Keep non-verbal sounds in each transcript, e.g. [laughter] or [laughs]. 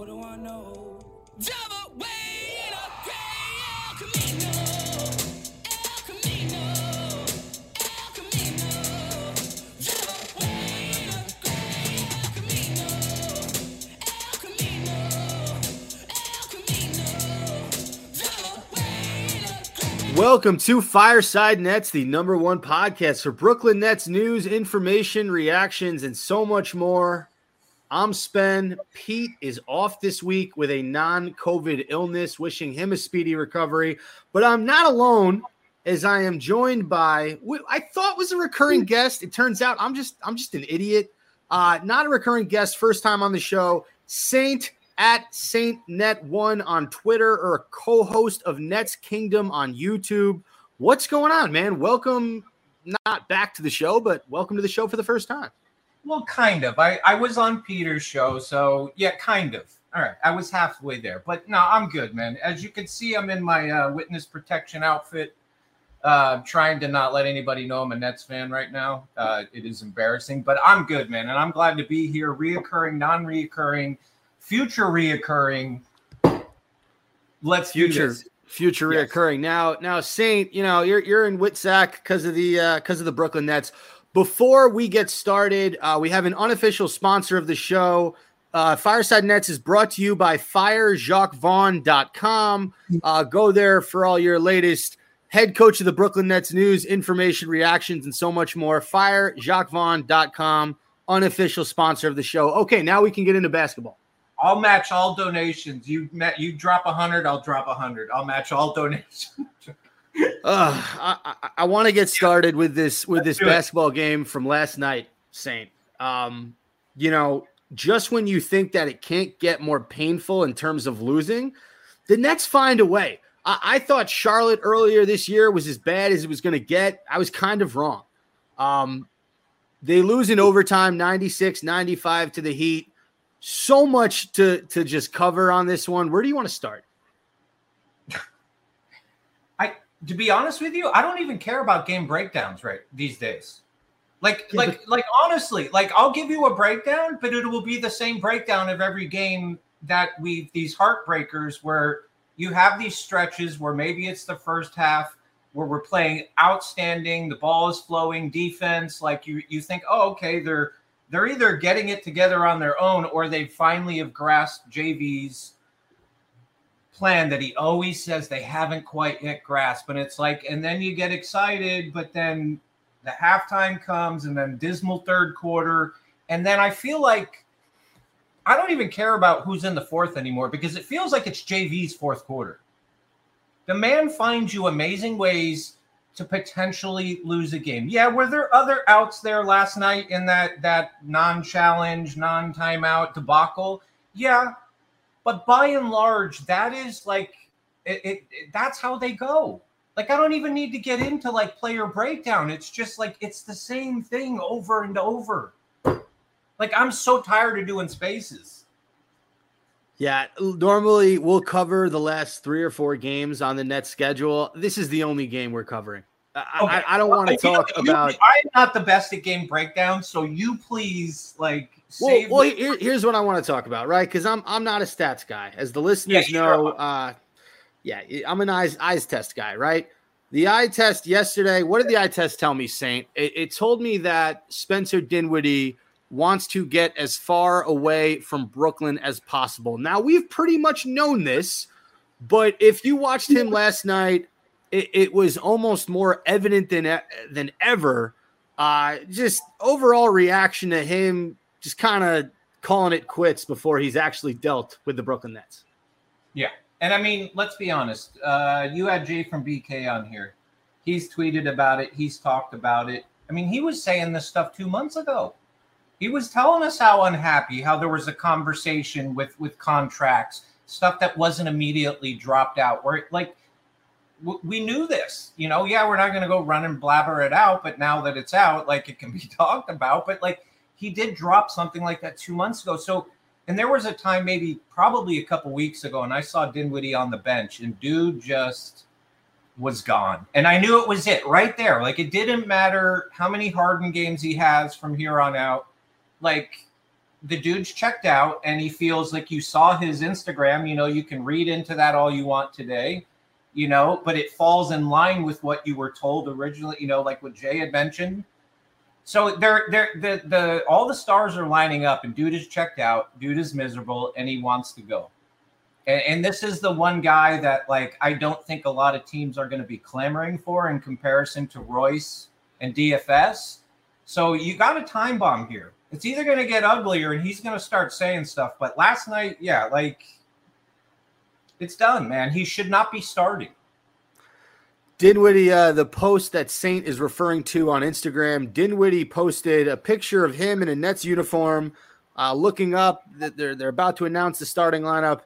What do I know? Java way in a gray El Camino. Welcome to Fireside Nets, the number one podcast for Brooklyn Nets news, information, reactions, and so much more. I'm Spen. Pete is off this week with a non COVID illness, wishing him a speedy recovery. But I'm not alone as I am joined by what I thought was a recurring guest. It turns out I'm just I'm just an idiot. Uh, not a recurring guest, first time on the show. Saint at Saint Net One on Twitter or a co-host of Nets Kingdom on YouTube. What's going on, man? Welcome not back to the show, but welcome to the show for the first time. Well, kind of. I, I was on Peter's show, so yeah, kind of. All right, I was halfway there, but no, I'm good, man. As you can see, I'm in my uh, witness protection outfit, uh, trying to not let anybody know I'm a Nets fan right now. Uh, it is embarrassing, but I'm good, man, and I'm glad to be here. Reoccurring, non-reoccurring, future reoccurring. Let's do Future future Yes. reoccurring. Now, now Saint, you know, you're you're in WITSEC because of the uh because of the Brooklyn Nets. Before we get started, uh, we have an unofficial sponsor of the show. Uh, Fireside Nets is brought to you by FireJacquesVaughn.com. Uh, go there for all your latest head coach of the Brooklyn Nets news, information, reactions, and so much more. FireJacquesVaughn.com, unofficial sponsor of the show. Okay, now we can get into basketball. I'll match all donations. You you drop a hundred, I'll drop a hundred. I'll match all donations. [laughs] Uh, I, I, I want to get started with this with this do it. basketball game from last night, Saint. Um, you know, just when you think that it can't get more painful in terms of losing, the Nets find a way. I, I thought Charlotte earlier this year was as bad as it was going to get. I was kind of wrong. Um, they lose in overtime 96 95 to the Heat. So much to to just cover on this one. Where do you want to start? I to be honest with you, I don't even care about game breakdowns right these days. Like Yeah, like like honestly, like I'll give you a breakdown, but it will be the same breakdown of every game that we these heartbreakers where you have these stretches where maybe it's the first half where we're playing outstanding, the ball is flowing, defense, like you you think, "Oh, okay, they're they're either getting it together on their own or they finally have grasped JV's plan that he always says they haven't quite yet grasped. And it's like, and then you get excited, but then the halftime comes and then dismal third quarter. And then I feel like I don't even care about who's in the fourth anymore because it feels like it's JV's fourth quarter. The man finds you amazing ways to potentially lose a game. Yeah, were there other outs there last night in that that non-challenge, non-timeout debacle? Yeah, but by and large, that is like it, it, it- That's how they go. Like I don't even need to get into like player breakdown. It's just like it's the same thing over and over. Like I'm so tired of doing spaces. Yeah, normally we'll cover the last three or four games on the net schedule. This is the only game we're covering. I, Okay. I, I don't want to talk you- about. I'm not the best at game breakdown, so you please like Well, save. well here- here's what I want to talk about, right? Because I'm I'm not a stats guy, as the listeners sure. know. Uh, yeah, I'm an eyes eyes test guy, right? The eye test yesterday. What did the eye test tell me, Saint? It, it told me that Spencer Dinwiddie wants to get as far away from Brooklyn as possible. Now we've pretty much known this, but if you watched him last night, it, it was almost more evident than than ever. Uh, just overall reaction to him, just kind of calling it quits before he's actually dealt with the Brooklyn Nets. Yeah, and I mean, let's be honest. Uh, you had Jay from BK on here. He's tweeted about it. He's talked about it. I mean, he was saying this stuff two months ago. He was telling us how unhappy, how there was a conversation with with contracts, stuff that wasn't immediately dropped out. Where like we knew this, you know. Yeah, we're not going to go run and blabber it out, but now that it's out, like it can be [laughs] talked about. But like he did drop something like that two months ago. So and there was a time, maybe probably a couple weeks ago, and I saw Dinwiddie on the bench, and dude just was gone. And I knew it was it right there. Like it didn't matter how many Harden games he has from here on out. Like the dude's checked out and he feels like you saw his Instagram. You know, you can read into that all you want today, you know, but it falls in line with what you were told originally, you know, like what Jay had mentioned. So they're they're the the all the stars are lining up and dude is checked out, dude is miserable, and he wants to go. And, and this is the one guy that like I don't think a lot of teams are going to be clamoring for in comparison to Royce and DFS. So you got a time bomb here. It's either going to get uglier and he's going to start saying stuff. But last night, yeah, like it's done, man. He should not be starting. Dinwiddie, uh, the post that Saint is referring to on Instagram, Dinwiddie posted a picture of him in a Nets uniform, uh, looking up that they're they're about to announce the starting lineup,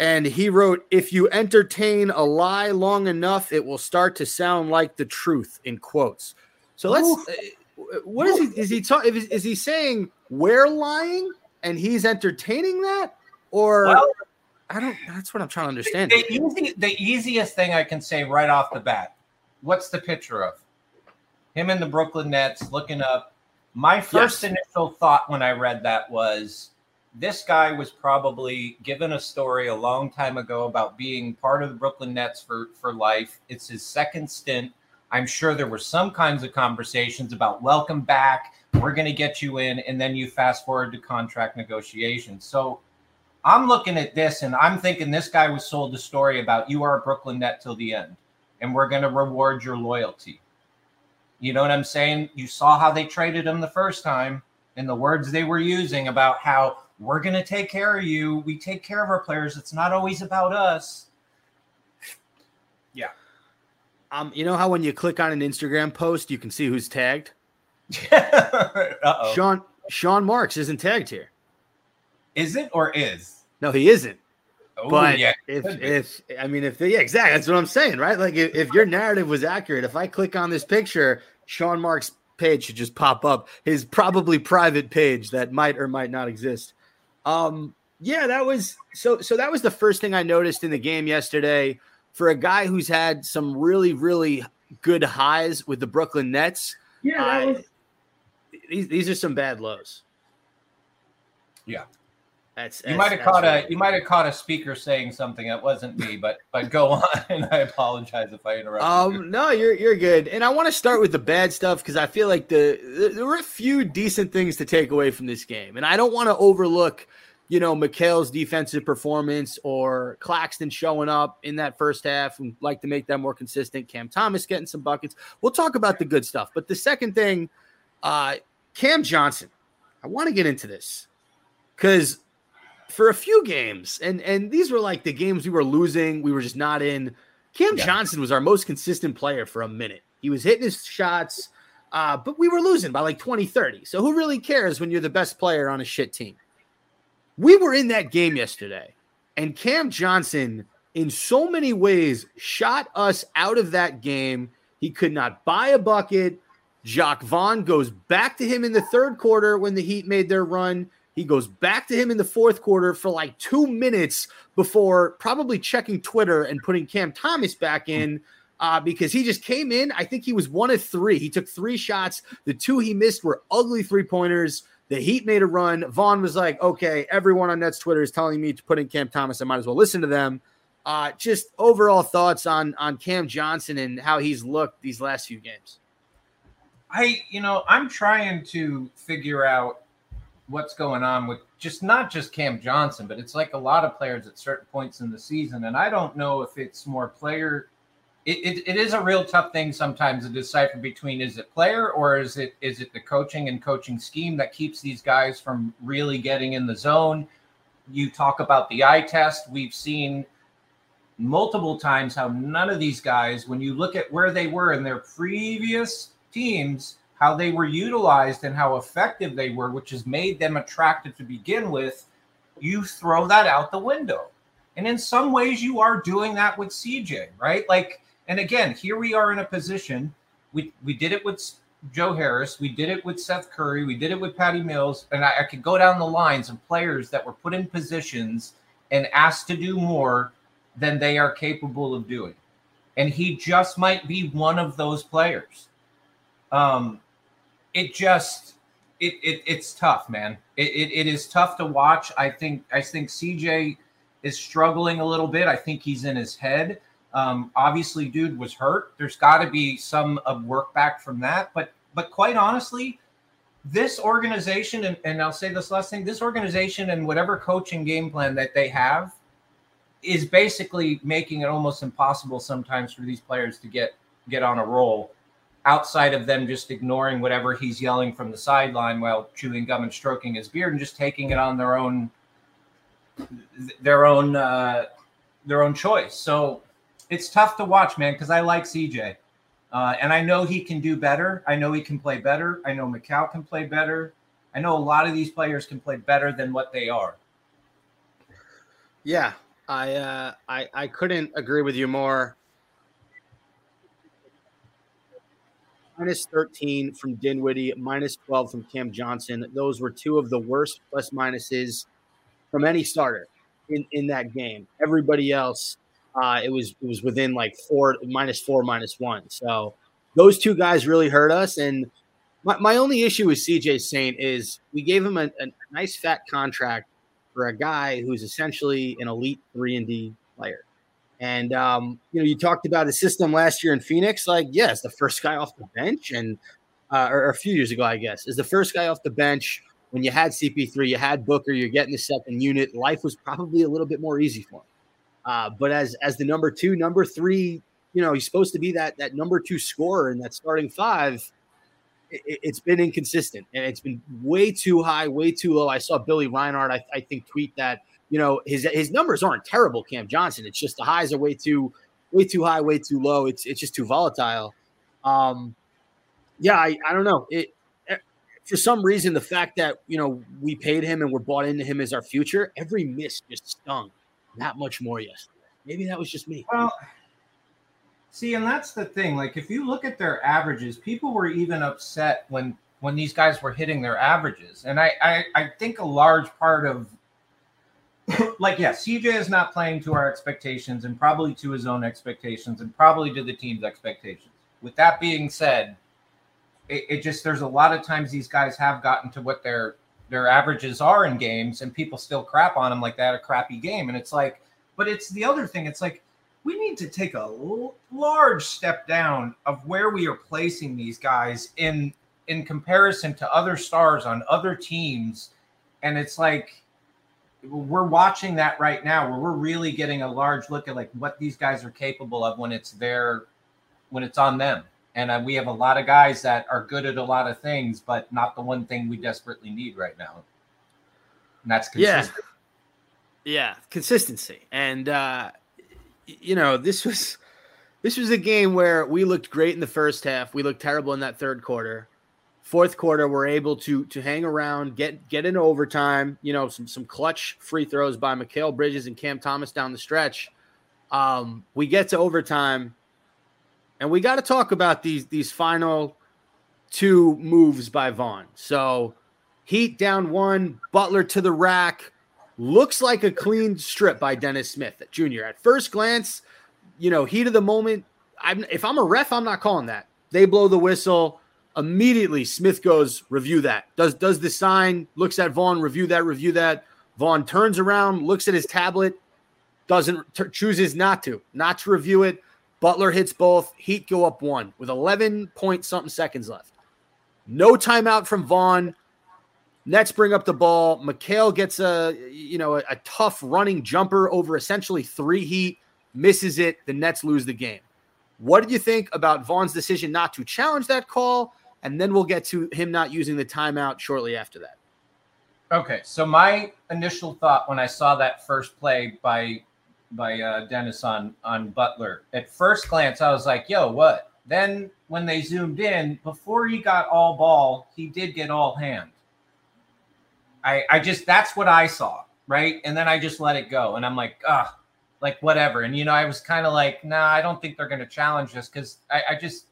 and he wrote, "If you entertain a lie long enough, it will start to sound like the truth." In quotes. So let's. Uh, what is he? Is he talking? Is, is he saying we're lying and he's entertaining that, or Well, I don't? That's what I'm trying to understand. the, easy, the easiest thing I can say right off the bat what's the picture of? Him in the Brooklyn Nets looking up. My first Yes. initial thought when I read that was this guy was probably given a story a long time ago about being part of the Brooklyn Nets for, for life. It's his second stint. I'm sure there were some kinds of conversations about welcome back. We're going to get you in. And then you fast forward to contract negotiations. So I'm looking at this and I'm thinking this guy was sold a story about you are a Brooklyn Net till the end, and we're going to reward your loyalty. You know what I'm saying? You saw how they traded him the first time and the words they were using about how we're going to take care of you. We take care of our players. It's not always about us. Yeah. Um, you know how when you click on an Instagram post, you can see who's tagged. [laughs] Uh-oh. Sean Sean Marks isn't tagged here. Is it or is? No, he isn't. Oh, But yeah. if if I mean if yeah, exactly that's what I'm saying, right? Like if, if your narrative was accurate, if I click on this picture, Sean Marks' page should just pop up. His probably private page that might or might not exist. Um, yeah, that was so so that was the first thing I noticed in the game yesterday for a guy who's had some really, really good highs with the Brooklyn Nets. Yeah, that I- was These these are some bad lows. Yeah. That's, You might have caught right. a you might have caught a speaker saying something that wasn't me, but but go [laughs] on and I apologize if I interrupted. you. Um, no, you're you're good. And I want to start with the bad stuff because I feel like the there- there were a few decent things to take away from this game, and I don't want to overlook, you know, Mikal's defensive performance or Claxton showing up in that first half and like to make that more consistent. Cam Thomas getting some buckets. We'll talk about the good stuff, but the second thing, uh, Cam Johnson. I want to get into this because for a few games, and and these were like the games we were losing, we were just not in. Cam Yeah. Johnson was our most consistent player for a minute. He was hitting his shots, uh, but we were losing by like 20, 30. So who really cares when you're the best player on a shit team? We were in that game yesterday, and Cam Johnson, in so many ways, shot us out of that game. He could not buy a bucket. Jacques Vaughn goes back to him in the third quarter when the Heat made their run. He goes back to him in the fourth quarter for like two minutes before probably checking Twitter and putting Cam Thomas back in uh, because he just came in. I think he was one of three. He took three shots. The two he missed were ugly three pointers. The Heat made a run. Vaughn was like, okay, everyone on Nets Twitter is telling me to put in Cam Thomas. I might as well listen to them. Uh, just overall thoughts on on Cam Johnson and how he's looked these last few games. I, you know, I'm trying to figure out what's going on with just not just Cam Johnson, but it's like a lot of players at certain points in the season. And I don't know if it's more player. It, it, it is a real tough thing sometimes to decipher between is it player or is it is it the coaching and coaching scheme that keeps these guys from really getting in the zone. You talk about the eye test. We've seen multiple times how none of these guys, when you look at where they were in their previous teams, how they were utilized and how effective they were, which has made them attractive to begin with, you throw that out the window. And in some ways, you are doing that with CJ, right? Like, and again, here we are in a position. We we did it with Joe Harris, we did it with Seth Curry, we did it with Patty Mills, and I, I could go down the lines of players that were put in positions and asked to do more than they are capable of doing. And he just might be one of those players. Um, it just it, it it's tough, man. It, it it is tough to watch. I think I think CJ is struggling a little bit. I think he's in his head. Um, obviously, dude was hurt. There's got to be some work back from that. But but quite honestly, this organization and, and I'll say this last thing: this organization and whatever coaching game plan that they have is basically making it almost impossible sometimes for these players to get get on a roll outside of them just ignoring whatever he's yelling from the sideline while chewing gum and stroking his beard and just taking it on their own their own uh, their own choice. So it's tough to watch, man, because I like CJ. Uh, and I know he can do better. I know he can play better. I know Mikal can play better. I know a lot of these players can play better than what they are. Yeah, I uh, I I couldn't agree with you more. Minus 13 from Dinwiddie, minus 12 from Cam Johnson. Those were two of the worst plus minuses from any starter in, in that game. Everybody else, uh, it was it was within like four minus four, minus one. So those two guys really hurt us. And my, my only issue with CJ Saint is we gave him a, a nice fat contract for a guy who's essentially an elite three and D player. And um, you know, you talked about his system last year in Phoenix. Like, yes, the first guy off the bench, and uh, or, a few years ago, I guess, is the first guy off the bench. When you had CP3, you had Booker, you're getting the second unit. Life was probably a little bit more easy for him. Uh, but as as the number two, number three, you know, he's supposed to be that that number two scorer in that starting five. It, it's been inconsistent and it's been way too high, way too low. I saw Billy Reinhardt, I, I think, tweet that you know his his numbers aren't terrible, Cam Johnson. It's just the highs are way too way too high, way too low. It's it's just too volatile. Um, yeah, I, I don't know. It for some reason the fact that you know we paid him and we're bought into him as our future, every miss just stung that much more yesterday. Maybe that was just me. Well, see, and that's the thing. Like, if you look at their averages, people were even upset when when these guys were hitting their averages, and I I, I think a large part of [laughs] like yeah, CJ is not playing to our expectations and probably to his own expectations and probably to the team's expectations. With that being said, it, it just there's a lot of times these guys have gotten to what their their averages are in games and people still crap on them like that a crappy game and it's like but it's the other thing it's like we need to take a large step down of where we are placing these guys in in comparison to other stars on other teams and it's like we're watching that right now where we're really getting a large look at like what these guys are capable of when it's their when it's on them and uh, we have a lot of guys that are good at a lot of things but not the one thing we desperately need right now and that's consistent. Yeah, yeah, consistency, and uh, you know this was this was a game where we looked great in the first half. We looked terrible in that third quarter. Fourth quarter, we're able to to hang around, get get into overtime. You know, some some clutch free throws by Mikal Bridges and Cam Thomas down the stretch. Um, we get to overtime, and we got to talk about these these final two moves by Vaughn. So Heat down one, Butler to the rack. Looks like a clean strip by Dennis Smith Jr. At first glance, you know, heat of the moment. I'm if I'm a ref, I'm not calling that. They blow the whistle. Immediately, Smith goes, review that. Does does the sign, looks at Vaughn, review that, review that. Vaughn turns around, looks at his tablet, doesn't t- chooses not to, not to review it. Butler hits both. Heat go up one with 11 point something seconds left. No timeout from Vaughn. Nets bring up the ball. Mikal gets a you know a, a, tough running jumper over essentially three heat, misses it. The Nets lose the game. What did you think about Vaughn's decision not to challenge that call? And then we'll get to him not using the timeout shortly after that. Okay, so my initial thought when I saw that first play by by uh, Dennis on on Butler, at first glance, I was like, "Yo, what?" Then when they zoomed in, before he got all ball, he did get all hand. I, I just that's what I saw, right? And then I just let it go, and I'm like, ah, like whatever. And you know, I was kind of like, nah, I don't think they're going to challenge this because I, I just,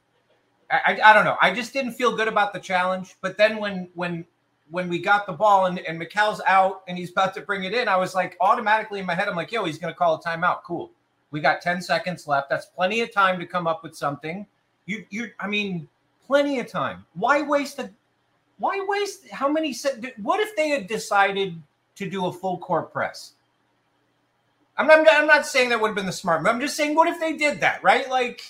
I, I don't know, I just didn't feel good about the challenge. But then when when when we got the ball and and Mikal's out and he's about to bring it in, I was like, automatically in my head, I'm like, yo, he's to call a timeout. Cool. We got 10 seconds left. That's plenty of time to come up with something. You you, I mean, plenty of time. Why waste a Why waste how many? What if they had decided to do a full court press? I'm not, I'm not saying that would have been the smart. move. I'm just saying, what if they did that, right? Like,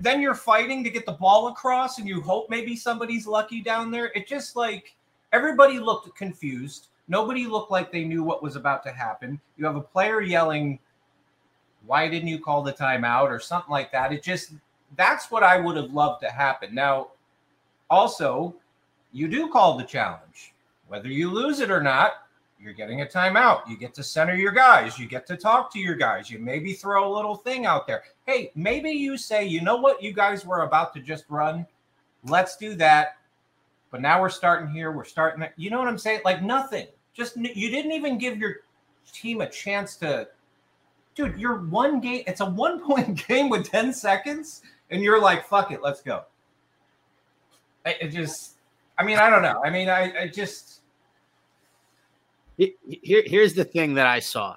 then you're fighting to get the ball across, and you hope maybe somebody's lucky down there. It just like everybody looked confused. Nobody looked like they knew what was about to happen. You have a player yelling, "Why didn't you call the timeout?" or something like that. It just that's what I would have loved to happen. Now, also, you do call the challenge, whether you lose it or not. You're getting a timeout. You get to center your guys. You get to talk to your guys. You maybe throw a little thing out there. Hey, maybe you say, you know what, you guys were about to just run. Let's do that. But now we're starting here. We're starting. You know what I'm saying? Like nothing. Just you didn't even give your team a chance to. Dude, you're one game. It's a one [laughs] point game with 10 seconds, and you're like, fuck it, let's go. It just, I mean, I don't know. I mean, I, I just. He- Here, here's the thing that I saw.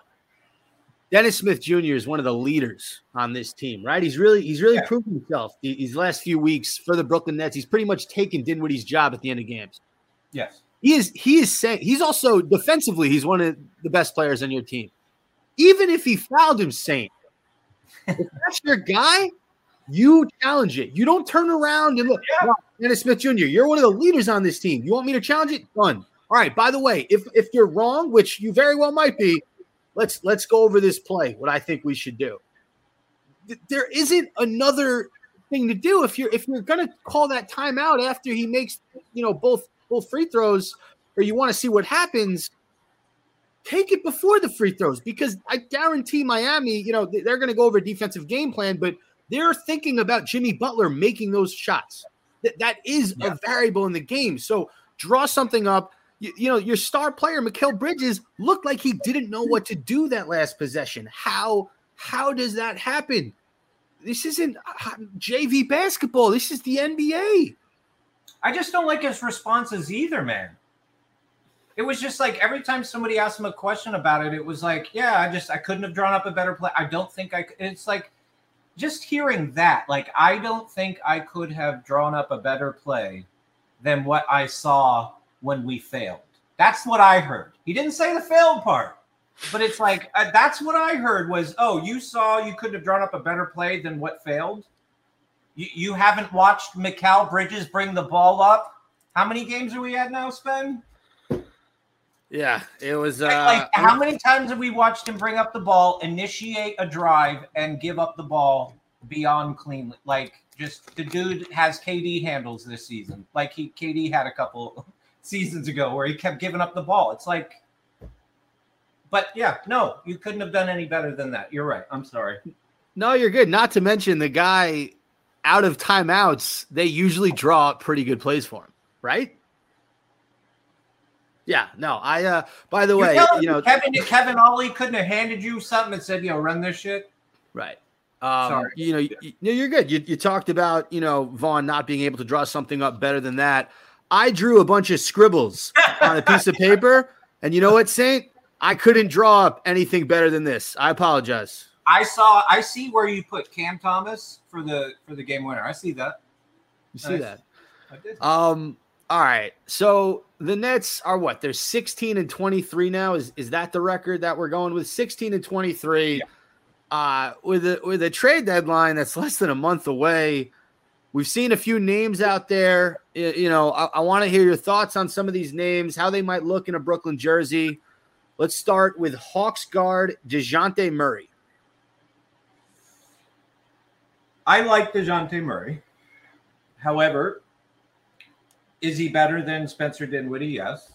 Dennis Smith Jr. is one of the leaders on this team, right? He's really he's really Yeah. proven himself the- these last few weeks for the Brooklyn Nets. He's pretty much taken Dinwiddie's job at the end of games. Yes. He is he is saying he's also defensively he's one of the best players on your team. Even if he fouled him, Saint, if that's your guy, you challenge it. You don't turn around and look. Yeah. "Wow, Dennis Smith Jr., you're one of the leaders on this team. You want me to challenge it? Done. All right. By the way, if if you're wrong, which you very well might be, let's let's go over this play. What I think we should do. There isn't another thing to do if you're if you're gonna call that timeout after he makes you know both both free throws, or you want to see what happens. Take it before the free throws because I guarantee Miami, you know, they- they're going to go over a defensive game plan, but they're thinking about Jimmy Butler making those shots. That that is Yeah. a variable in the game. So draw something up. You, you know, your star player, Mikal Bridges, looked like he didn't know what to do that last possession. How how does that happen? This isn't uh, JV basketball. This is the NBA. I just don't like his responses either, man. It was just like every time somebody asked him a question about it, it was like, yeah, I just I couldn't have drawn up a better play. I don't think I. c- It's like just hearing that, like I don't think I could have drawn up a better play than what I saw when we failed. That's what I heard. He didn't say the failed part, but it's like uh, that's what I heard was, oh, you saw you couldn't have drawn up a better play than what failed. You, you haven't watched Mikal Bridges bring the ball up. How many games are we at now, Spen? Yeah, it was. Uh, like, how many times have we watched him bring up the ball, initiate a drive, and give up the ball beyond cleanly? Like, just the dude has KD handles this season. Like he KD had a couple seasons ago where he kept giving up the ball. It's like, but yeah, no, you couldn't have done any better than that. You're right. I'm sorry. No, you're good. Not to mention the guy out of timeouts, they usually draw up pretty good plays for him, right? Yeah, no, I uh by the You're way, you know, Kevin Kevin Ollie couldn't have handed you something and said, you know, run this shit." right. Um, Sorry. you know, you, you, you're good. You, you talked about, you know, Vaughn not being able to draw something up better than that. I drew a bunch of scribbles [laughs] on a piece of paper, and you know what, Saint? I couldn't draw up anything better than this. I apologize. I saw. I see where you put Cam Thomas for the for the game winner. I see that. You see Nice. that? I did. Um. All right. So the Nets are what? They're 16 and 23 now. Is is that the record that we're going with? 16 and 23. Yeah. Uh, with a with a trade deadline that's less than a month away. We've seen a few names out there. You know, I, I want to hear your thoughts on some of these names, how they might look in a Brooklyn jersey. Let's start with Hawks guard DeJounte Murray. I like Dejounte Murray. However, is he better than Spencer Dinwiddie? Yes.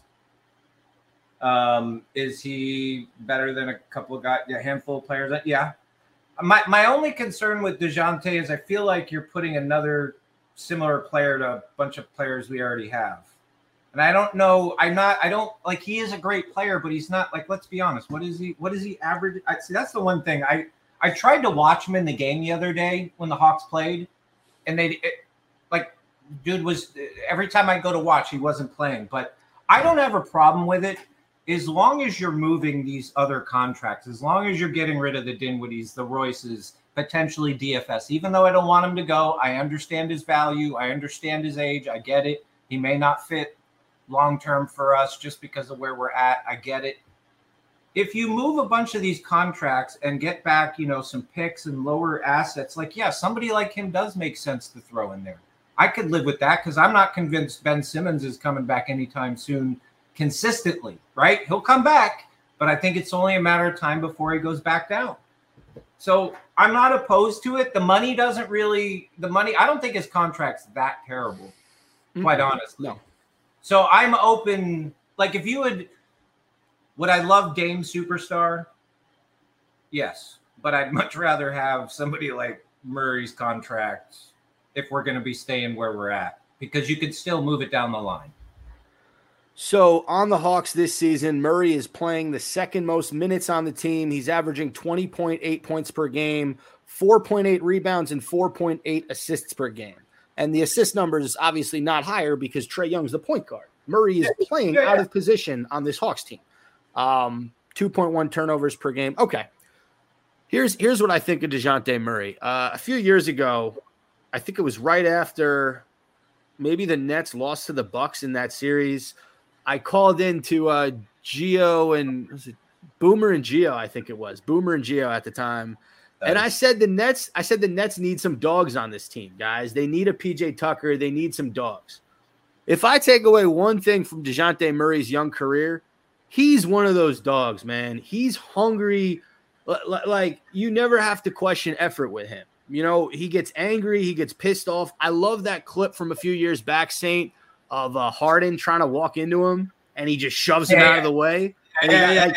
Um, is he better than a couple of guys, a handful of players? Yeah. My my only concern with Dejounte is I feel like you're putting another similar player to a bunch of players we already have. And I don't know. I'm not. I don't like. He is a great player, but he's not like. Let's be honest. What is he? What is he average? I see. That's the one thing. I I tried to watch him in the game the other day when the Hawks played, and they it, like dude was every time I go to watch, he wasn't playing. But I don't have a problem with it as long as you're moving these other contracts, as long as you're getting rid of the Dinwiddies, the Royces, potentially DFS. Even though I don't want him to go, I understand his value, I understand his age, I get it. He may not fit long term for us just because of where we're at. I get it. If you move a bunch of these contracts and get back, you know, some picks and lower assets, like yeah, somebody like him does make sense to throw in there. I could live with that because I'm not convinced Ben Simmons is coming back anytime soon consistently, right? He'll come back, but I think it's only a matter of time before he goes back down. So I'm not opposed to it. The money doesn't really, the money, I don't think his contract's that terrible, quite mm-hmm. honestly. No. So I'm open. Like if you would, would I love Dame Superstar? Yes, but I'd much rather have somebody like Murray's contract if we're going to be staying where we're at because you could still move it down the line. So on the Hawks this season, Murray is playing the second most minutes on the team. He's averaging 20.8 points per game, 4.8 rebounds, and 4.8 assists per game. And the assist number is obviously not higher because Trae Young's the point guard. Murray is playing Yeah, out of position on this Hawks team. Um, 2.1 turnovers per game. Okay. Here's here's what I think of DeJounte Murray. Uh, a few years ago, I think it was right after maybe the Nets lost to the Bucks in that series. I called into uh Gio and was it Boomer and Gio, I think it was Boomer and Gio at the time. And I said the Nets, I said the Nets need some dogs on this team, guys. They need a PJ Tucker. They need some dogs. If I take away one thing from DeJounte Murray's young career, he's one of those dogs, man. He's hungry. Li- li- Like you never have to question effort with him. You know, he gets angry, he gets pissed off. I love that clip from a few years back, Saint, of uh, Harden trying to walk into him and he just shoves him Yeah, out of the way. And he Yeah, yeah, like,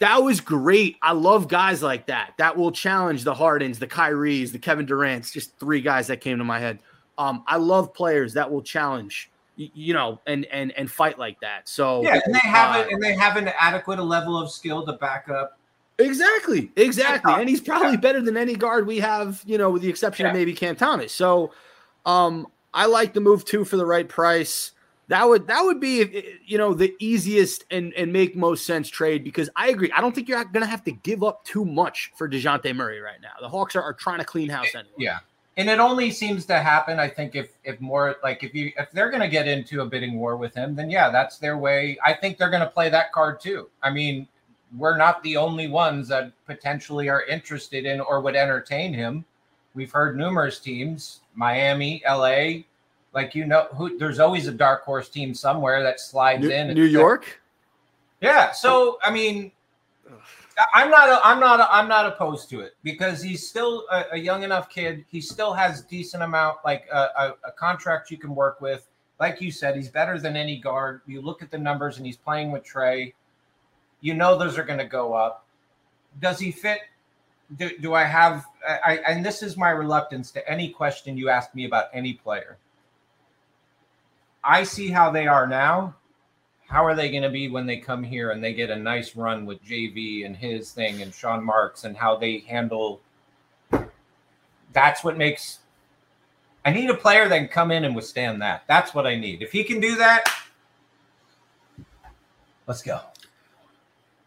that was great. I love guys like that that will challenge the Hardens, the Kyries, the Kevin Durant's, just three guys that came to my head. Um, I love players that will challenge, you know, and and and fight like that. So Yeah, and they have uh, it, and they have an adequate level of skill to back up. Exactly, exactly, and he's probably better than any guard we have, you know, with the exception of maybe Cam Thomas. So, um, I like the move too for the right price. That would that would be, you know, the easiest and and make most sense trade because I agree. I don't think you're going to have to give up too much for Dejounte Murray right now. The Hawks are, are trying to clean house eh, anyway. Yeah. And it only seems to happen, I think, if if more like if you if they're gonna get into a bidding war with him, then yeah, that's their way. I think they're gonna play that card too. I mean, we're not the only ones that potentially are interested in or would entertain him. We've heard numerous teams, Miami, LA, like you know, who there's always a dark horse team somewhere that slides New, in. New York. Yeah. So I mean, I'm not. A, I'm not. A, I'm not opposed to it because he's still a, a young enough kid. He still has decent amount, like a, a, contract you can work with. Like you said, he's better than any guard. You look at the numbers, and he's playing with Trae. You know those are going to go up. Does he fit? Do, do I have? I and this is my reluctance to any question you ask me about any player. I see how they are now how are they going to be when they come here and they get a nice run with JV and his thing and Sean Marks and how they handle that's what makes I need a player that can come in and withstand that. That's what I need. If he can do that, let's go.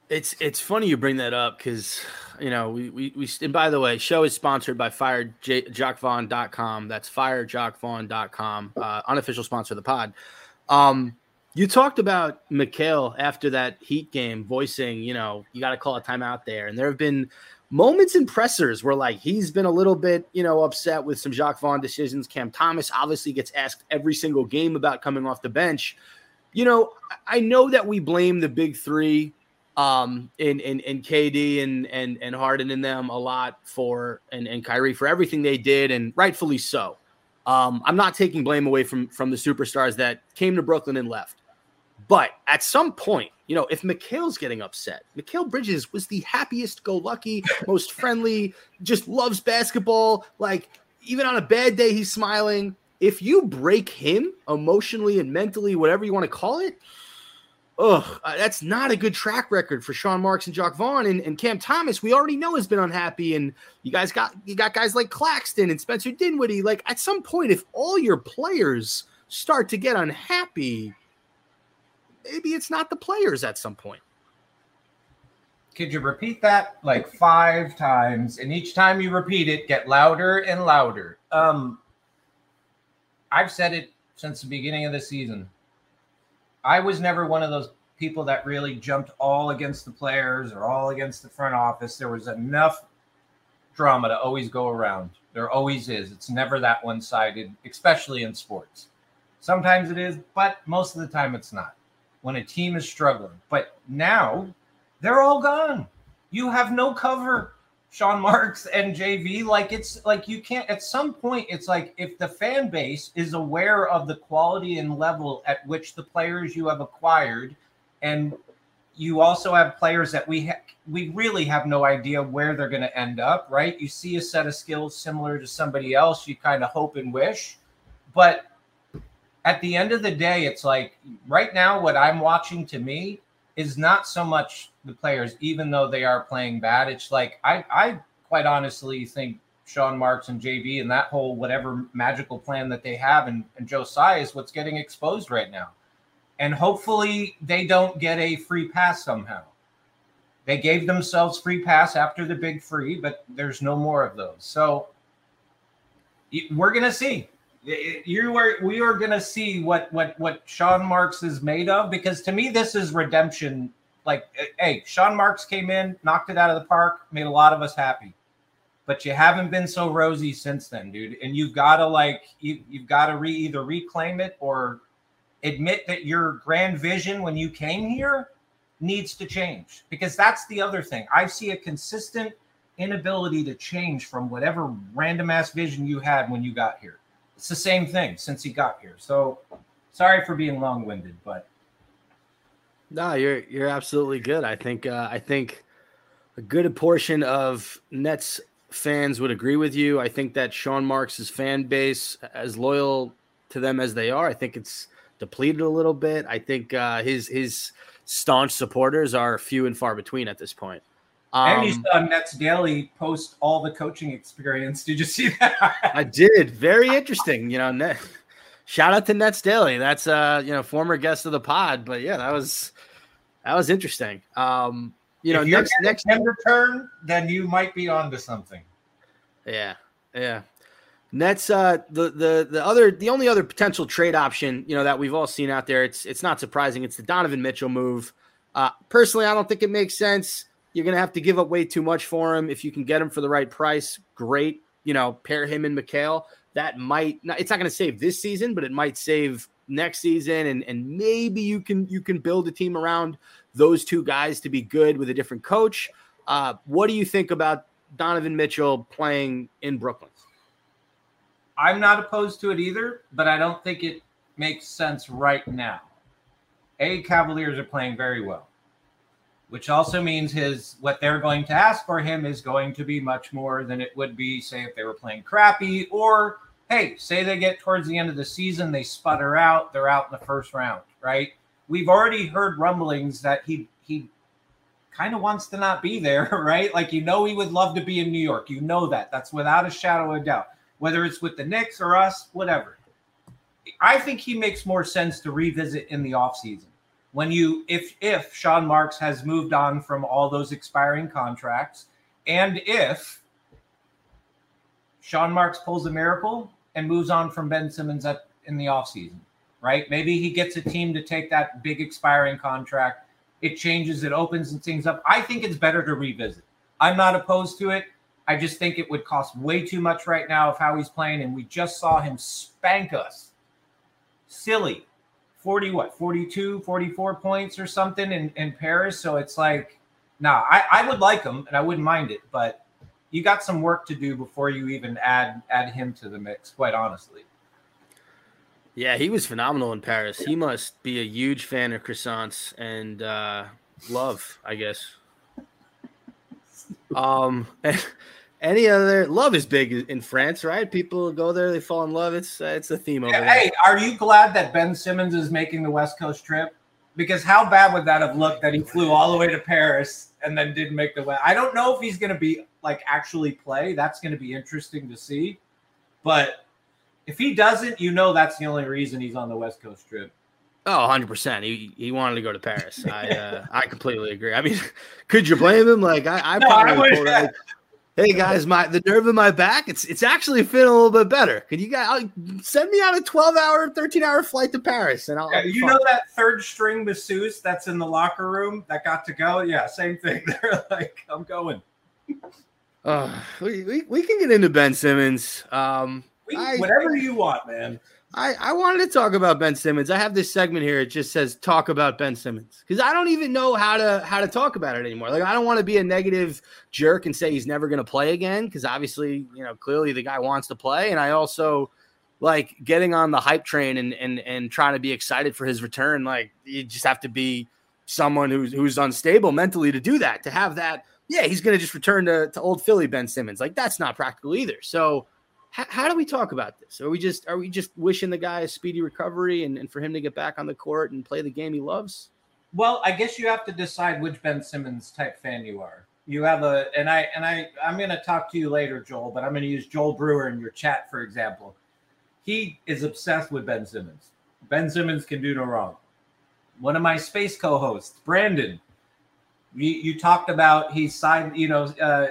It's it's funny you bring that up because you know we we, we and by the way, show is sponsored by firejacquesvaughn.com. That's firejacquesvaughn.com, uh, unofficial sponsor of the pod. Um, you talked about Mikal after that Heat game, voicing you know you got to call a timeout there, and there have been moments in pressers where like he's been a little bit you know upset with some Jacques Vaughn decisions. Cam Thomas obviously gets asked every single game about coming off the bench. You know, I I know that we blame the big three um in in, in KD and and and Harden and them a lot for and and Kyrie for everything they did and rightfully so. Um I'm not taking blame away from from the superstars that came to Brooklyn and left. But at some point, you know, if Mikal's getting upset, Mikal Bridges was the happiest go lucky, [laughs] most friendly, just loves basketball. Like, even on a bad day, he's smiling. If you break him emotionally and mentally, whatever you want to call it, ugh, uh, that's not a good track record for Sean Marks and Jacques Vaughn and, and Cam Thomas. We already know has been unhappy, and you guys got you got guys like Claxton and Spencer Dinwiddie. Like at some point, if all your players start to get unhappy, maybe it's not the players at some point. Could you repeat that like five times? And each time you repeat it, get louder and louder. Um, I've said it since the beginning of the season. I was never one of those people that really jumped all against the players or all against the front office. There was enough drama to always go around. There always is. It's never that one sided, especially in sports. Sometimes it is, but most of the time it's not when a team is struggling. But now they're all gone. You have no cover, Sean Marks and JV. Like it's like you can't at some point, it's like if the fan base is aware of the quality and level at which the players you have acquired, and you also have players that we ha- we really have no idea where they're going to end up, right? You see a set of skills similar to somebody else, you kind of hope and wish, but at the end of the day, it's like right now, what I'm watching to me is not so much the players, even though they are playing bad. It's like I, I quite honestly think Sean Marks and JV and that whole whatever magical plan that they have and, and Joe Tsai is what's getting exposed right now. And hopefully they don't get a free pass somehow. They gave themselves free pass after the big free, but there's no more of those. So we're gonna see. You are we are gonna see what what what Sean Marks is made of because to me this is redemption. Like, eh, hey, Sean Marks came in, knocked it out of the park, made a lot of us happy. But you haven't been so rosy since then, dude. And you've got to like you you've got to re either reclaim it or admit that your grand vision when you came here needs to change because that's the other thing. I see a consistent inability to change from whatever random ass vision you had when you got here. It's the same thing since he got here. So sorry for being long winded, but No, you're you're absolutely good. I think uh, I think a good portion of Nets fans would agree with you. I think that Sean Marks' fan base, as loyal to them as they are, I think it's depleted a little bit. I think uh, his his staunch supporters are few and far between at this point. And you Um, saw Nets Daily post all the coaching experience. Did you see that? [laughs] I did. Very interesting. You know, Net, shout out to Nets Daily. That's uh, you know, former guest of the pod. But yeah, that was that was interesting. Um, you know, if next next him return, then you might be onto something. Yeah, yeah. Nets. Uh, the the the other the only other potential trade option you know that we've all seen out there. It's it's not surprising. It's the Donovan Mitchell move. Uh, personally, I don't think it makes sense. You're gonna have to give up way too much for him. If you can get him for the right price, great. You know, pair him and Mikal. That might not. It's not gonna save this season, but it might save next season, and and maybe you can you can build a team around those two guys to be good with a different coach. Uh, what do you think about Donovan Mitchell playing in Brooklyn? I'm not opposed to it either, but I don't think it makes sense right now. A Cavaliers are playing very well, which also means his what they're going to ask for him is going to be much more than it would be, say, if they were playing crappy, or hey, say they get towards the end of the season, they sputter out, they're out in the first round, right? We've already heard rumblings that he he kind of wants to not be there, [laughs] right? Like you know he would love to be in New York. You know that. That's without a shadow of a doubt. Whether it's with the Knicks or us, whatever. I think he makes more sense to revisit in the offseason. When you if if Sean Marks has moved on from all those expiring contracts and if Sean Marks pulls a miracle and moves on from Ben Simmons at in the offseason, right? Maybe he gets a team to take that big expiring contract it changes, it opens and things up. I think it's better to revisit. I'm not opposed to it. I just think it would cost way too much right now of how he's playing, and we just saw him spank us. Silly. 40 what 42 44 points or something in, in paris so it's like nah I, I would like him and i wouldn't mind it but you got some work to do before you even add add him to the mix quite honestly Yeah, he was phenomenal in Paris. He must be a huge fan of croissants and uh, love, I guess. Um, [laughs] any other love is big in France, right? People go there, they fall in love. It's uh, it's a theme over there. Hey, are you glad that Ben Simmons is making the West Coast trip? Because how bad would that have looked that he flew all the way to Paris and then didn't make the way? I don't know if he's going to be like actually play. That's going to be interesting to see. But if he doesn't, you know that's the only reason he's on the West Coast trip. Oh, 100%. He he wanted to go to Paris. I [laughs] uh, I completely agree. I mean, [laughs] could you blame him? Like I I No, I probably would- pulled out, Hey guys, my the nerve in my back, it's it's actually feeling a little bit better. Could you guys I'll, send me on a 12 hour, 13 hour flight to Paris and I'll, Yeah, you fine. know that third string masseuse that's in the locker room that got to go? Yeah, same thing. [laughs] They're like, I'm going. Uh, we, we, we can get into Ben Simmons. Um, We, I- whatever you want, man. I, I wanted to talk about Ben Simmons. I have this segment here. It just says talk about Ben Simmons because I don't even know how to how to talk about it anymore. Like I don't want to be a negative jerk and say he's never going to play again because obviously you know clearly the guy wants to play, and I also like getting on the hype train and and and trying to be excited for his return. Like you just have to be someone who's who's unstable mentally to do that. To have that, yeah, he's going to just return to, to old Philly Ben Simmons. Like that's not practical either. So how, how do we talk about this? Are we just are we just wishing the guy a speedy recovery and, and for him to get back on the court and play the game he loves? Well, I guess you have to decide which Ben Simmons type fan you are. You have a, and I, and I, I'm going to talk to you later, Joel, but I'm going to use Joel Brewer in your chat, for example. He is obsessed with Ben Simmons. Ben Simmons can do no wrong. One of my space co-hosts, Brandon, you, you talked about he signed, you know, uh,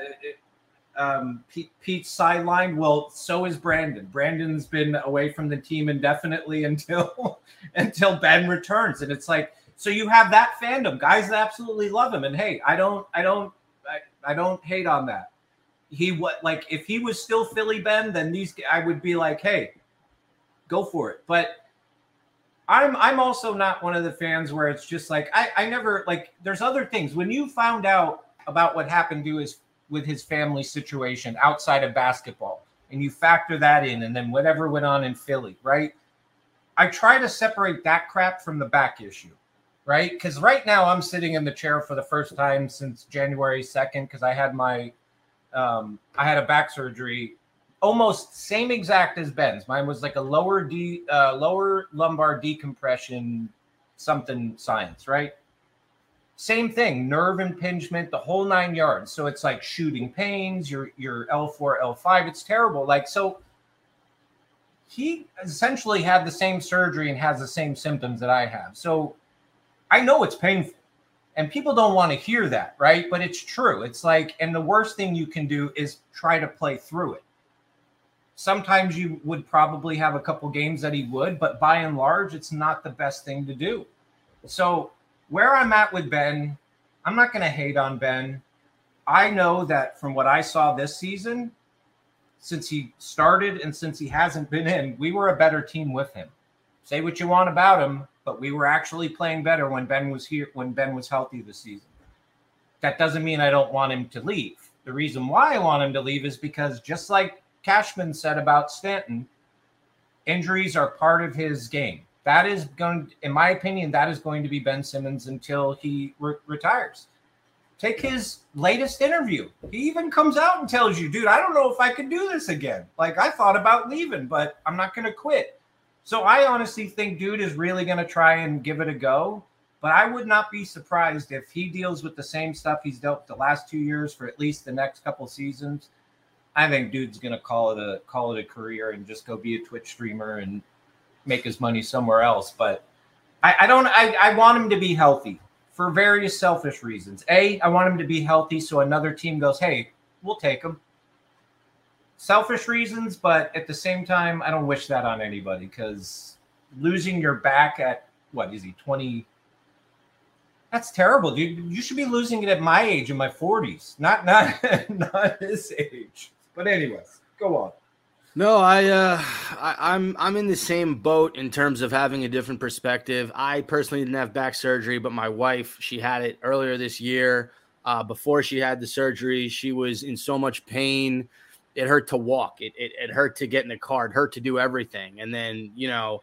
um, Pete, Pete's sideline. Well, so is Brandon. Brandon's been away from the team indefinitely [laughs] until until Ben returns, and it's like so you have that fandom, guys that absolutely love him. And hey, I don't, I don't, I, I don't hate on that. He what like if he was still Philly Ben, then these I would be like, hey, go for it. But I'm I'm also not one of the fans where it's just like I I never like. There's other things when you found out about what happened to his with his family situation outside of basketball, and you factor that in, and then whatever went on in Philly, right? I try to separate that crap from the back issue, right? Because right now I'm sitting in the chair for the first time since January 2nd because I had my um, I had a back surgery almost same exact as Ben's. Mine was like a lower D uh, lower lumbar decompression something science, right? Same thing, nerve impingement, the whole nine yards. So it's like shooting pains, your your L4, L5. It's terrible. Like so he essentially had the same surgery and has the same symptoms that I have. So I know it's painful. And people don't want to hear that, right? But it's true. It's like, and the worst thing you can do is try to play through it. Sometimes you would probably have a couple games that he would, but by and large, it's not the best thing to do. So, where I'm at with Ben, I'm not going to hate on Ben. I know that from what I saw this season, since he started and since he hasn't been in, we were a better team with him. Say what you want about him, but we were actually playing better when Ben was here, when Ben was healthy this season. That doesn't mean I don't want him to leave. The reason why I want him to leave is because just like Cashman said about Stanton, injuries are part of his game. That is going, in my opinion, that is going to be Ben Simmons until he re- retires. Take his latest interview. He even comes out and tells you, dude, I don't know if I can do this again. Like, I thought about leaving, but I'm not going to quit. So I honestly think dude is really going to try and give it a go. But I would not be surprised if he deals with the same stuff he's dealt the last two years for at least the next couple seasons. I think dude's going to call it a call it a career and just go be a Twitch streamer and make his money somewhere else. But I, I don't. I, I want him to be healthy for various selfish reasons. A, I want him to be healthy so another team goes, "Hey, we'll take him." Selfish reasons, but at the same time, I don't wish that on anybody because losing your back at what is he twenty? That's terrible, dude. You should be losing it at my age in my forties, not not [laughs] not his age. But anyways, go on. No, I, uh, I, I'm I'm in the same boat in terms of having a different perspective. I personally didn't have back surgery, but my wife, she had it earlier this year. Uh, before she had the surgery, she was in so much pain. It hurt to walk. It, it it hurt to get in the car. It hurt to do everything. And then you know,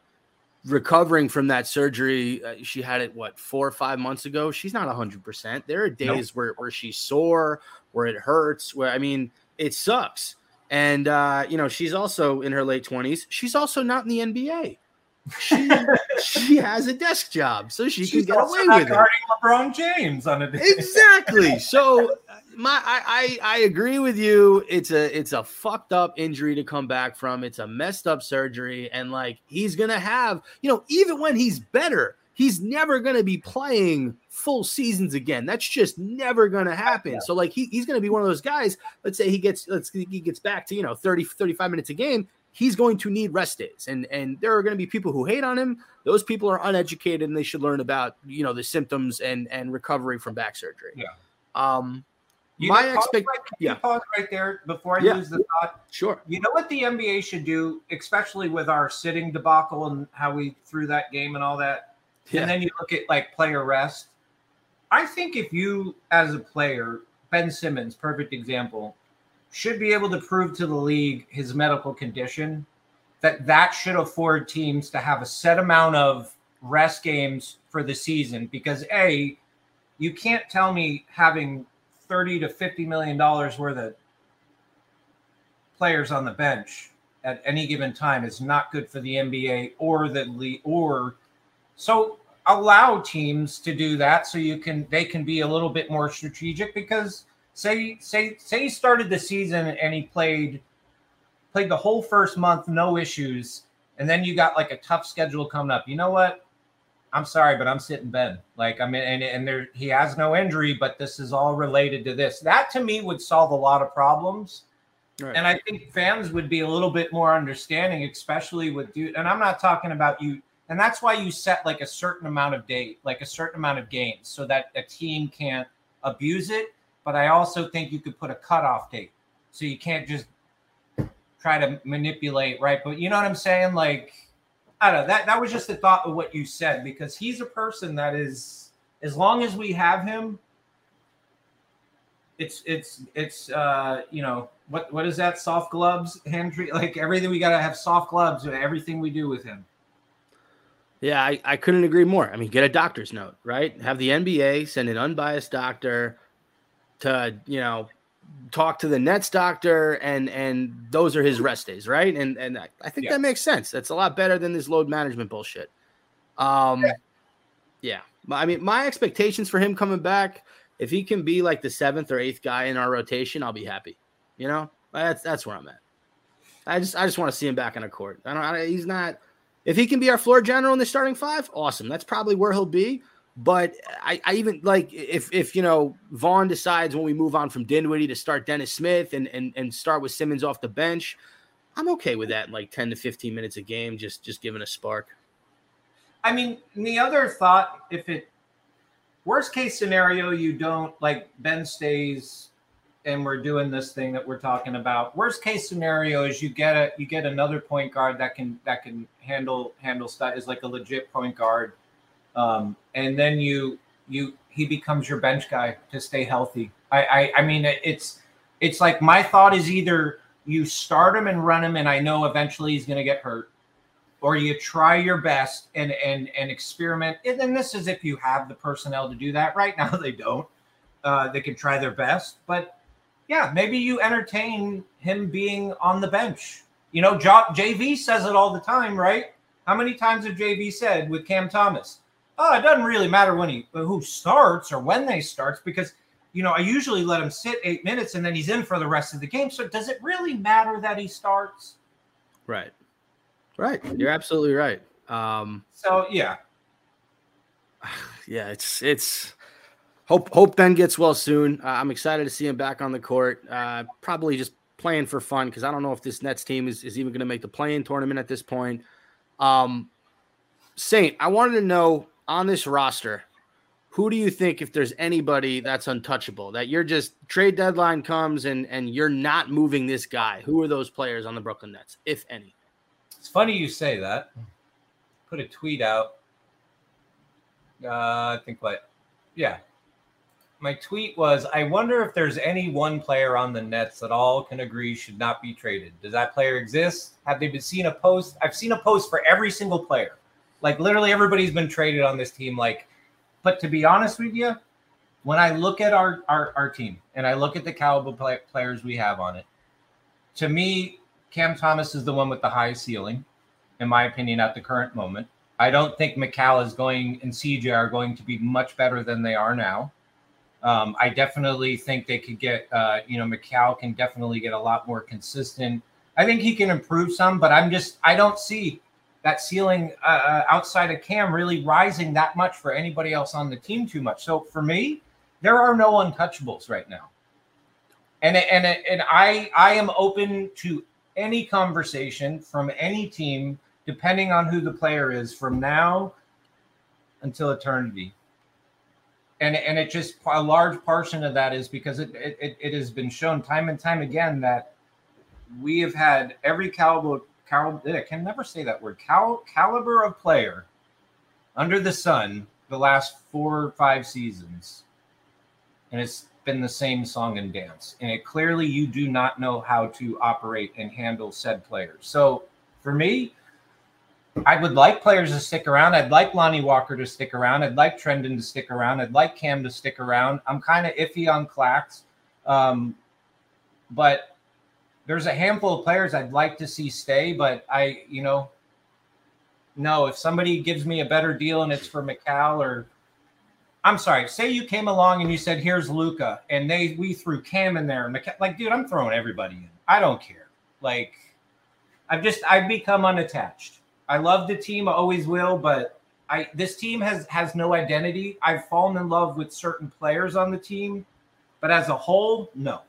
recovering from that surgery, uh, she had it what four or five months ago. She's not hundred percent. There are days where where she's sore, where it hurts. Where I mean, it sucks. And uh, you know, she's also in her late twenties. She's also not in the NBA. She [laughs] she has a desk job, so she She's can get away not with it. LeBron James on a [laughs] day. Exactly. So my I, I I agree with you. It's a it's a fucked up injury to come back from. It's a messed up surgery, and like he's gonna have, you know, even when he's better, he's never going to be playing full seasons again. That's just never going to happen. Yeah. So like he, he's going to be one of those guys. Let's say he gets let's he gets back to, you know, 30 35 minutes a game, he's going to need rest days. And and there are going to be people who hate on him. Those people are uneducated and they should learn about, you know, the symptoms and and recovery from back surgery. Yeah. Um You my know, pause expect right- yeah. pause right there before I Yeah. lose the thought. sure. You know what the NBA should do, especially with our sitting debacle and how we threw that game and all that. Yeah. And then you look at like player rest. I think if you, as a player, Ben Simmons, perfect example, should be able to prove to the league his medical condition, that that should afford teams to have a set amount of rest games for the season. Because a, you can't tell me having thirty to fifty million dollars worth of players on the bench at any given time is not good for the NBA or the league or so allow teams to do that so you can they can be a little bit more strategic because say say say he started the season and he played played the whole first month no issues and then you got like a tough schedule coming up you know what i'm sorry but i'm sitting ben like i mean and, and there he has no injury but this is all related to this that to me would solve a lot of problems Right. and I think fans would be a little bit more understanding, especially with dude. And I'm not talking about you. And that's why you set like a certain amount of date, like a certain amount of games, so that a team can't abuse it. But I also think you could put a cutoff date, so you can't just try to manipulate, right? But you know what I'm saying? Like, I don't know. That that was just the thought of what you said because he's a person that is, as long as we have him, it's it's it's uh you know what what is that soft gloves hand [laughs] like everything we got to have soft gloves everything we do with him Yeah, I, I couldn't agree more. I mean, get a doctor's note, right? Have the NBA send an unbiased doctor to, you know, talk to the Nets doctor and and those are his rest days, right? And and I, I think Yeah. that makes sense. That's a lot better than this load management bullshit. Um yeah. I mean, my expectations for him coming back, if he can be like the seventh or eighth guy in our rotation, I'll be happy. You know? That's that's where I'm at. I just I just want to see him back on a court. I don't I, he's not if he can be our floor general in the starting five, awesome. That's probably where he'll be. But I, I even like if if you know Vaughn decides when we move on from Dinwiddie to start Dennis Smith and and and start with Simmons off the bench, I'm okay with that. Like 10 to 15 minutes a game, just just giving a spark. i mean the other thought if it worst case scenario you don't like ben stays and we're doing this thing that we're talking about worst case scenario is you get a you get another point guard that can that can handle handle stuff is like a legit point guard um, and then you you he becomes your bench guy to stay healthy. I I, I mean it's it's like my thought is either you start him and run him, and I know eventually he's going to get hurt, or you try your best and and and experiment. And then this is if you have the personnel to do that. Right [laughs] now they don't. Uh, they can try their best, but yeah, maybe you entertain him being on the bench. You know, JV says it all the time, right? How many times have JV said with Cam Thomas? Oh, it doesn't really matter when he who starts or when they starts because you know I usually let him sit eight minutes and then he's in for the rest of the game. So does it really matter that he starts? Right. Right. You're absolutely right. Um, So yeah, [sighs] yeah, it's it's hope hope Ben gets well soon. Uh, I'm excited to see him back on the court. Uh, probably just playing for fun because I don't know if this Nets team is, is even going to make the play-in tournament at this point. Um, Saint, I wanted to know on this roster, who do you think if there's anybody that's untouchable that you're just trade deadline comes and and you're not moving this guy? Who are those players on the Brooklyn Nets, if any? it's funny you say that. Put a tweet out. Uh, I think what? Yeah. My tweet was I wonder if there's any one player on the Nets that all can agree should not be traded. Does that player exist? Have they been seen a post? I've seen a post for every single player. Like literally everybody's been traded on this team. Like, but to be honest with you, when I look at our our, our team and I look at the caliber play, players we have on it, to me, Cam Thomas is the one with the highest ceiling, in my opinion, at the current moment. I don't think Mikal is going and CJ are going to be much better than they are now. Um, I definitely think they could get, uh, you know, Mikal can definitely get a lot more consistent. I think he can improve some, but I'm just, I don't see, that ceiling uh, uh, outside of Cam really rising that much for anybody else on the team too much. So for me, there are no untouchables right now. And and and I I am open to any conversation from any team depending on who the player is from now until eternity. And and it just a large portion of that is because it it, it has been shown time and time again that we have had every caliber cal eh, I can never say that word cal caliber of player under the sun the last four or five seasons. And it's been the same song and dance. And it clearly you do not know how to operate and handle said players so for me I would like players to stick around. I'd like Lonnie Walker to stick around. I'd like Trendon to stick around. I'd like Cam to stick around. I'm kind of iffy on Clax. Um, but there's a handful of players I'd like to see stay, but I, you know, no, if somebody gives me a better deal and it's for Mikal or I'm sorry, say you came along and you said, here's Luka, and they we threw Cam in there Mikal, like, dude, I'm throwing everybody in. I don't care. Like, I've just I've become unattached. I love the team, I always will, but I this team has has no identity. I've fallen in love with certain players on the team, but as a whole, no.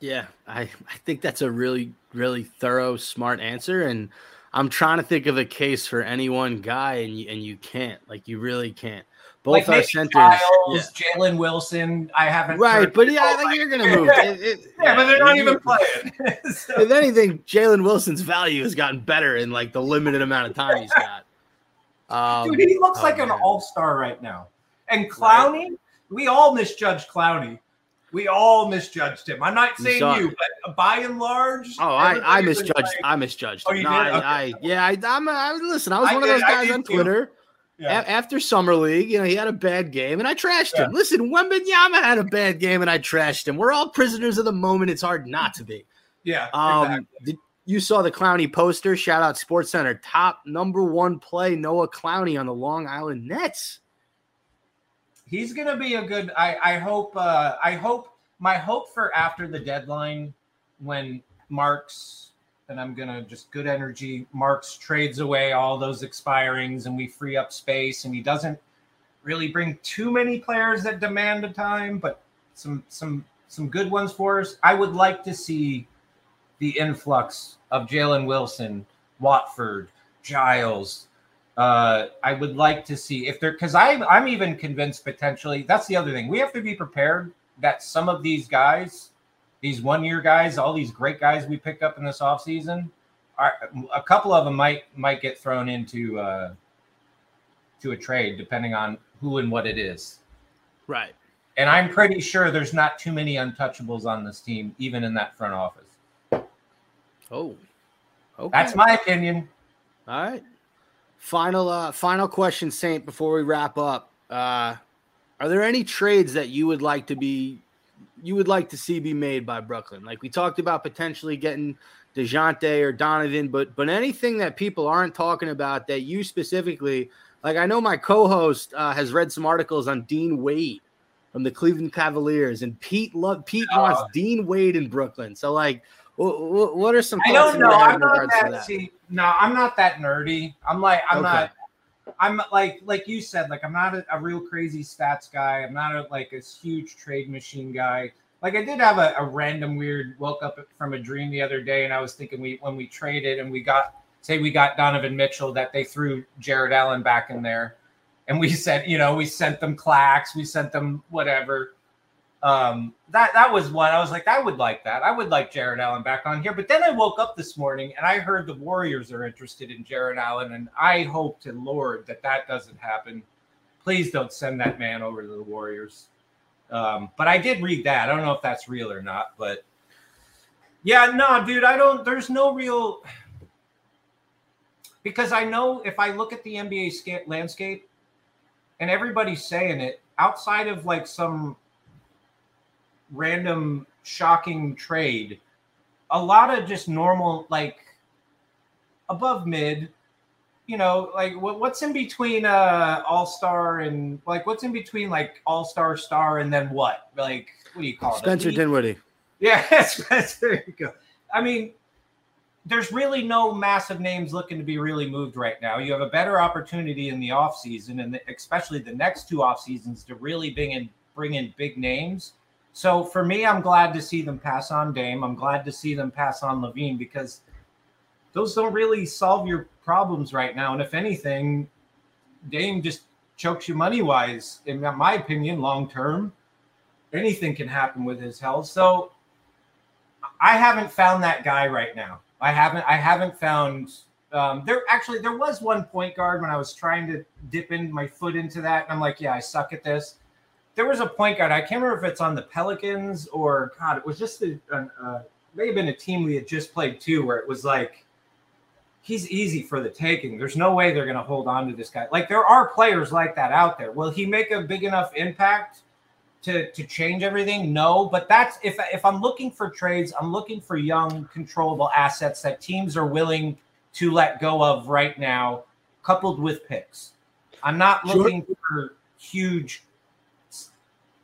Yeah, I, I think that's a really, really thorough, smart answer. And I'm trying to think of a case for any one guy, and you, and you can't. Like, you really can't. Both like our centers. Yeah. Jalen Wilson. I haven't Right, but yeah, like, you're going to move. It- it- [laughs] yeah, but they're not even playing. [laughs] [laughs] So- If anything, Jalen Wilson's value has gotten better in like the limited amount of time he's got. Um, Dude, he looks oh, like an all star right now. And Clowney, we all misjudged Clowney. We all misjudged him. I'm not saying you, but by and large, Oh, I, I misjudged. like- I misjudged. Oh, you No, did? I, Okay. I, yeah, I, I'm. I, listen, I was I one of those guys did on too. Yeah. A- after summer league, you know, he had a bad game, and I trashed Yeah. him. Listen, Wembanyama had a bad game, and I trashed him. We're all prisoners of the moment. It's hard not to be. yeah, Um, exactly. did, you saw the Clowney poster? Shout out Sports Center. Top number one play Noah Clowney on the Long Island Nets. he's gonna be a good. I I hope. uh I hope my hope for after the deadline when Marks and I'm gonna just good energy. Marks trades away all those expirings and we free up space, and he doesn't really bring too many players that demand a time, but some some some good ones for us. I would like to see the influx of Jalen Wilson, Watford, Giles. Uh, I would like to see if they're because I'm I'm even convinced potentially that's the other thing we have to be prepared that some of these guys, these one year guys, all these great guys we pick up in this offseason, are a couple of them might might get thrown into uh, to a trade depending on who and what it is. Right. And I'm pretty sure there's not too many untouchables on this team, even in that front office. Oh. Okay. That's my opinion. All right. Final uh final question, Saint, before we wrap up. Uh are there any trades that you would like to be you would like to see be made by Brooklyn? Like we talked about potentially getting Dejounte or Donovan, but but anything that people aren't talking about that you specifically like I know my co-host uh, has read some articles on Dean Wade from the Cleveland Cavaliers and Pete love Pete Oh. wants Dean Wade in Brooklyn. So like wh- wh- what are some I don't know. I'm not that, that? See, no, I'm not that nerdy. I'm like, I'm Okay. not. I'm like, like you said, like I'm not a, a real crazy stats guy. I'm not a, like a huge trade machine guy. Like I did have a, a random weird woke up from a dream the other day, and I was thinking we when we traded and we got say we got Donovan Mitchell that they threw Jarrett Allen back in there, and we [laughs] said you know we sent them Clax, we sent them whatever. Um, that that was one. I was like, I would like that. I would like Jarrett Allen back on here. But then I woke up this morning and I heard the Warriors are interested in Jarrett Allen, and I hope to Lord that that doesn't happen. Please don't send that man over to the Warriors. Um, but I did read that. I don't know if that's real or not, but yeah, no, dude, I don't. There's no real because I know if I look at the NBA landscape and everybody's saying it outside of like some random shocking trade, a lot of just normal like above mid. You know, like what, what's in between uh all star and like what's in between like all star star and then what? Like what do you call it? Spencer? Dinwiddie. Yeah, [laughs] Spencer. There you go. I mean, there's really no massive names looking to be really moved right now. You have a better opportunity in the offseason and especially the next two off seasons to really bring in bring in big names. So for me, I'm glad to see them pass on Dame. I'm glad to see them pass on LaVine because those don't really solve your problems right now. And if anything, Dame just chokes you money wise, in my opinion, long term. Anything can happen with his health. So I haven't found that guy right now. I haven't. I haven't found. Um, there actually there was one point guard when I was trying to dip in my foot into that, and I'm like, yeah, I suck at this. There was a point guard. I can't remember if it's on the Pelicans or God. It was just a, uh, may have been a team we had just played too, where it was like he's easy for the taking. There's no way they're going to hold on to this guy. Like there are players like that out there. Will he make a big enough impact to to change everything? No, but that's if if I'm looking for trades, I'm looking for young, controllable assets that teams are willing to let go of right now, coupled with picks. I'm not Sure. looking for huge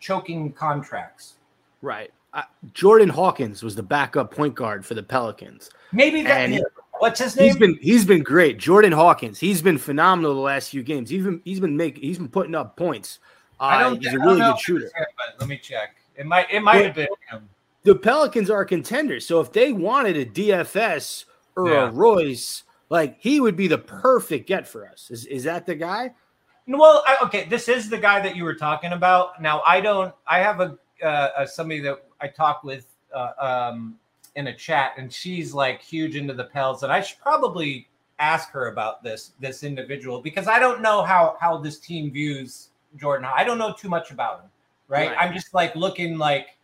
choking contracts. Right. Uh, Jordan Hawkins was the backup point guard for the Pelicans. Maybe that. And what's his name? He's been he's been great. Jordan Hawkins. He's been phenomenal the last few games. He's been he's been making he's been putting up points. Uh, I don't. he's I a really good shooter. him, but let me check. It might. It might have been him. The Pelicans are contenders. So if they wanted a DFS or Yeah. a Royce, like he would be the perfect get for us. Is is that the guy? Well, I, okay, this is the guy that you were talking about. Now, I don't. I have a, uh, a somebody that I talk with uh, um, in a chat, and she's like huge into the Pels, and I should probably ask her about this this individual because I don't know how how this team views Jordan. I don't know too much about him. Right? Right. I'm just like looking like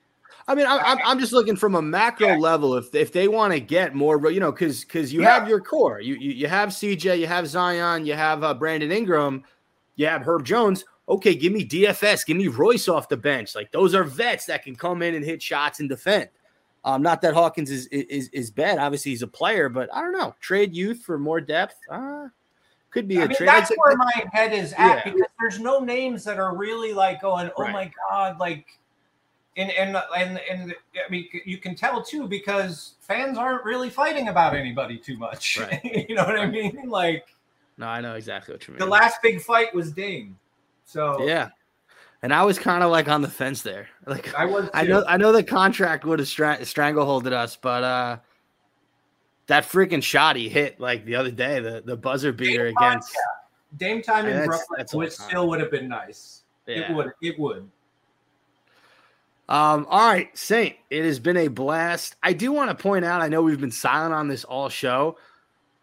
I mean, I'm, I'm, I'm just looking from a macro Yeah. level. If if they want to get more, you know, because because you Yeah. have your core, you, you you have CJ, you have Zion, you have uh, Brandon Ingram, you have Herb Jones. Okay, give me DFS, give me Royce off the bench. Like those are vets that can come in and hit shots and defend. Um, not that Hawkins is is is bad. Obviously, he's a player, but I don't know. Trade youth for more depth. Uh, could be I a mean, trade. that's where my head is at Yeah. because there's no names that are really like going, oh Right. my god, like, and and and and I mean, you can tell too because fans aren't really fighting about anybody too much. Right. [laughs] you know what I mean? Like no, I know exactly what you mean. the last big fight was Dame, so yeah, and I was kind of like on the fence there. [laughs] Like I was. I know I know the contract would have stra- strangleholded us, but uh that freaking shot he hit like the other day, the, the buzzer beater time, against Dame time in Brooklyn time. still would have been nice. yeah. It would. It would. Um, all right, Saint, it has been a blast. I do want to point out, I know we've been silent on this all show.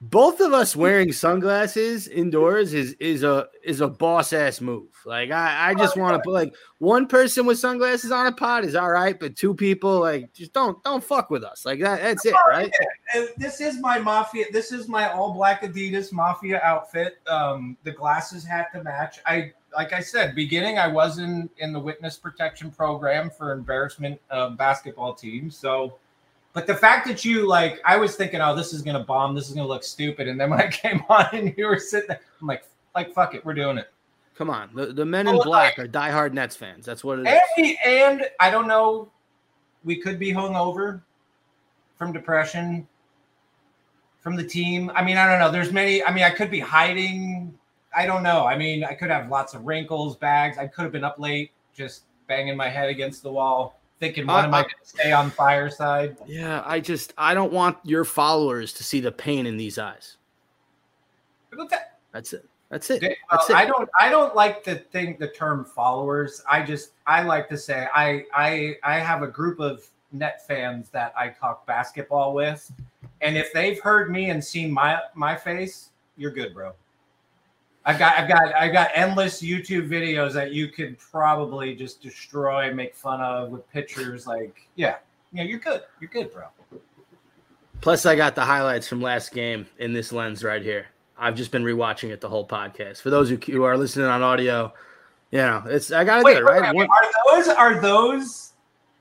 Both of us wearing sunglasses indoors is is a is a boss ass move. Like I, I just want to put like one person with sunglasses on a pod is all right, but two people like just don't don't fuck with us. Like that that's it, right? Uh, this is my mafia. This is my all black Adidas mafia outfit. Um, the glasses had to match. I like I said, beginning I was in in the witness protection program for embarrassment uh, basketball teams. So, but the fact that you like, I was thinking, oh, this is gonna bomb. This is gonna look stupid. And then when I [laughs] came on and you were sitting there, I'm like, like fuck it, we're doing it. Come on. The, the men in Oh, black are diehard Nets fans. That's what it is. And we, and I don't know, we could be hungover from depression from the team. I mean, I don't know. There's many. I mean, I could be hiding. I don't know. I mean, I could have lots of wrinkles, bags. I could have been up late, just banging my head against the wall, thinking, "When I- am I I- going to stay on fireside?" Yeah, I just I don't want your followers to see the pain in these eyes. But that- That's it. That's it. Well, That's it. I don't. I don't like the thing, the term followers. I just. I like to say I. I. I have a group of net fans that I talk basketball with, and if they've heard me and seen my my face, you're good, bro. I've got. I've got. I've got endless YouTube videos that you could probably just destroy, make fun of with pictures. Like, yeah, yeah, you're good. You're good, bro. Plus, I got the highlights from last game in this lens right here. I've just been rewatching it the whole podcast. For those who, are listening on audio, you know, it's I do it right. wait, are those are those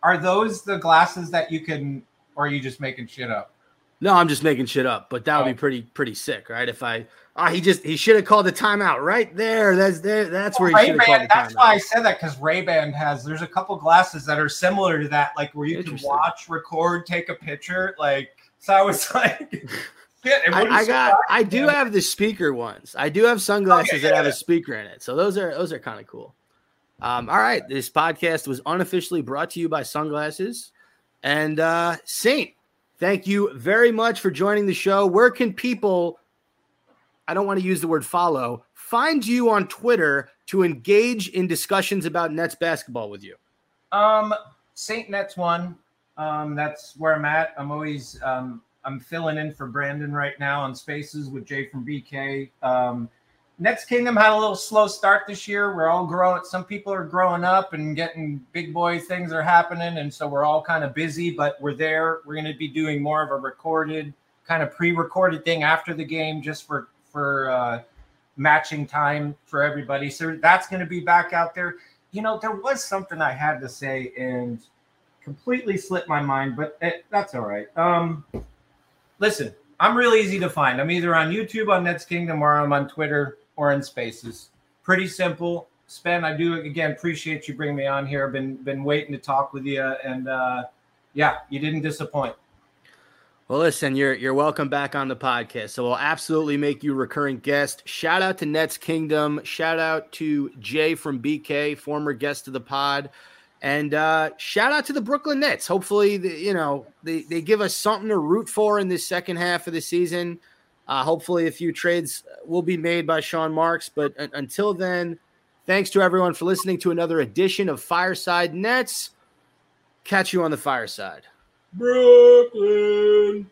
are those the glasses that you can, or are you just making shit up? No, I'm just making shit up, but that would Oh. be pretty pretty sick, right? If I ah, he just he should have called the timeout right there. That's there. That's where he should have called the that's timeout. why I said that because Ray Ban has there's a couple glasses that are similar to that, like where you can watch, record, take a picture. Like so, I was [laughs] like, it I, I got. I do have the speaker ones. I do have sunglasses Okay, that have yeah. a speaker in it, so those are those are kind of cool. Um, all right, this podcast was unofficially brought to you by Sunglasses and uh, Saint. Thank you very much for joining the show. Where can people? I don't want to use the word follow. Find you on Twitter to engage in discussions about Nets basketball with you. Um, Saint Nets one. Um, that's where I'm at. I'm always um, I'm filling in for Brandon right now on Spaces with Jay from BK. Um, Nets Kingdom had a little slow start this year. We're all growing. Some people are growing up and getting big boy things are happening, and so we're all kind of busy. But we're there. We're going to be doing more of a recorded, kind of pre-recorded thing after the game, just for for uh, matching time for everybody. So that's going to be back out there. You know, there was something I had to say and completely slipped my mind, but it, that's all right. Um, listen, I'm real easy to find. I'm either on YouTube on Nets Kingdom or I'm on Twitter or in Spaces. Pretty simple. Spen, I do again appreciate you bringing me on here. Been been waiting to talk with you, and uh, yeah, you didn't disappoint. Well, listen, you're you're welcome back on the podcast. So we'll absolutely make you a recurring guest. Shout out to Nets Kingdom. Shout out to Jay from BK, former guest of the pod. And uh, shout out to the Brooklyn Nets. Hopefully, the, you know they, they give us something to root for in this second half of the season. Uh, hopefully, a few trades will be made by Sean Marks. But un- until then, thanks to everyone for listening to another edition of Fireside Nets. Catch you on the fireside. Brooklyn.